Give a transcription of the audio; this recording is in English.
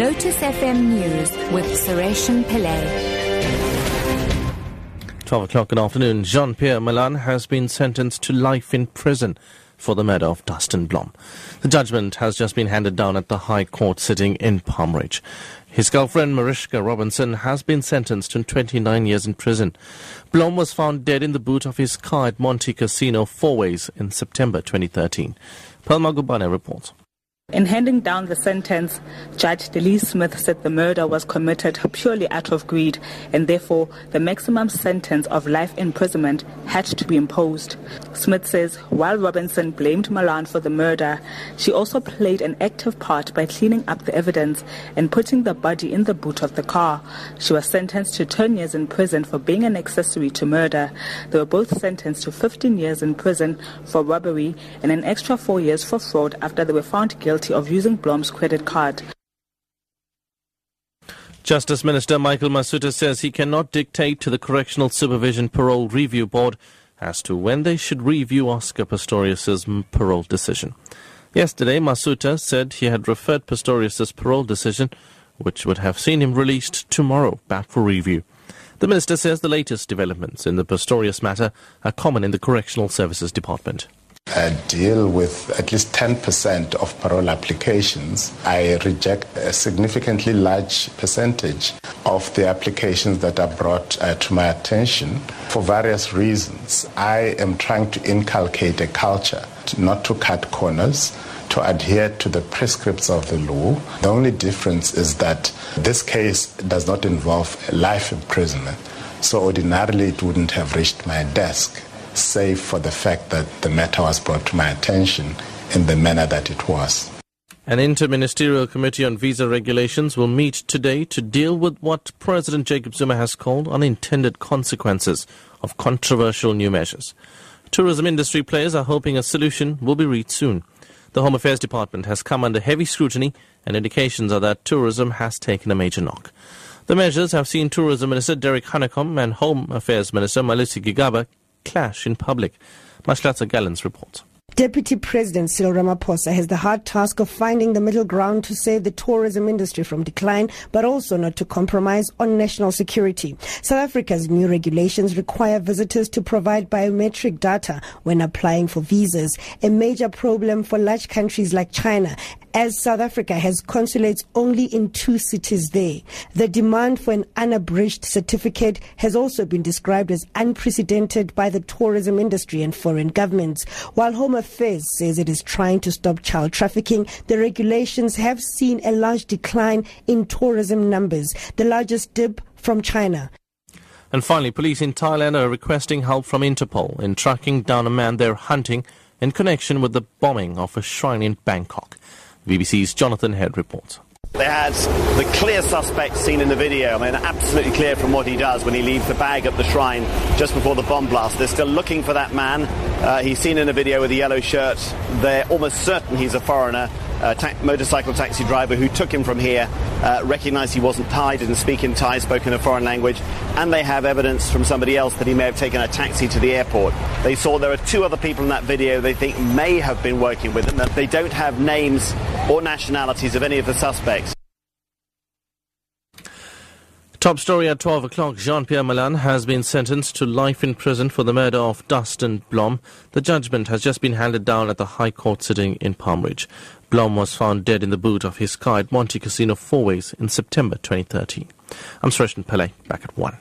Lotus FM News with Sureshan Pillay. 12 o'clock in the afternoon. Jean Pierre Malan has been sentenced to life in prison for the murder of Dustin Blom. The judgment has just been handed down at the High Court sitting in Palm Ridge. His girlfriend, Mariska Robinson, has been sentenced to 29 years in prison. Blom was found dead in the boot of his car at Montecasino Fourways in September 2013. Palma Gubane reports. In handing down the sentence, Judge Delise Smith said the murder was committed purely out of greed and therefore the maximum sentence of life imprisonment had to be imposed. Smith says while Robinson blamed Malan for the murder, she also played an active part by cleaning up the evidence and putting the body in the boot of the car. She was sentenced to 10 years in prison for being an accessory to murder. They were both sentenced to 15 years in prison for robbery and an extra 4 years for fraud after they were found guilty of using Blom's credit card. Justice Minister Michael Masutha says he cannot dictate to the Correctional Supervision Parole Review Board as to when they should review Oscar Pistorius' parole decision. Yesterday, Masutha said he had referred Pistorius' parole decision, which would have seen him released tomorrow, back for review. The minister says the latest developments in the Pistorius matter are common in the Correctional Services Department uh, deal with at least 10% of parole applications. I reject a significantly large percentage of the applications that are brought uh, to my attention for various reasons. I am trying to inculcate a culture not to cut corners to adhere to the prescripts of the law. The only difference is that this case does not involve life imprisonment. So ordinarily it wouldn't have reached my desk save for the fact that the matter was brought to my attention in the manner that it was. An interministerial committee on visa regulations will meet today to deal with what President Jacob Zuma has called unintended consequences of controversial new measures. Tourism industry players are hoping a solution will be reached soon. The Home Affairs Department has come under heavy scrutiny, and indications are that tourism has taken a major knock. The measures have seen Tourism Minister Derek Hanekom and Home Affairs Minister Malusi Gigaba clash in public. Mashlatsa Gallants reports. Deputy President Cyril Ramaphosa has the hard task of finding the middle ground to save the tourism industry from decline, but also not to compromise on national security. South Africa's new regulations require visitors to provide biometric data when applying for visas, a major problem for large countries like China as South Africa has consulates only in two cities there. The demand for an unabridged certificate has also been described as unprecedented by the tourism industry and foreign governments. While Home Affairs says it is trying to stop child trafficking, the regulations have seen a large decline in tourism numbers, the largest dip from China. And finally, police in Thailand are requesting help from Interpol in tracking down a man they're hunting in connection with the bombing of a shrine in Bangkok. BBC's Jonathan Head reports. They had the clear suspect seen in the video. I mean, absolutely clear from what he does when he leaves the bag at the shrine just before the bomb blast. They're still looking for that man. Uh, he's seen in a video with a yellow shirt. They're almost certain he's a foreigner uh, ta- motorcycle taxi driver who took him from here uh, recognized he wasn't Thai, didn't speak in Thai, spoke in a foreign language, and they have evidence from somebody else that he may have taken a taxi to the airport. They saw there are two other people in that video they think may have been working with him. They don't have names or nationalities of any of the suspects. Top story at 12 o'clock. Jean-Pierre Malan has been sentenced to life in prison for the murder of Dustin Blom. The judgment has just been handed down at the High Court sitting in Palm Ridge. Blom was found dead in the boot of his car at Montecasino Fourways in September 2013. I'm Suresh Pillay, back at 1.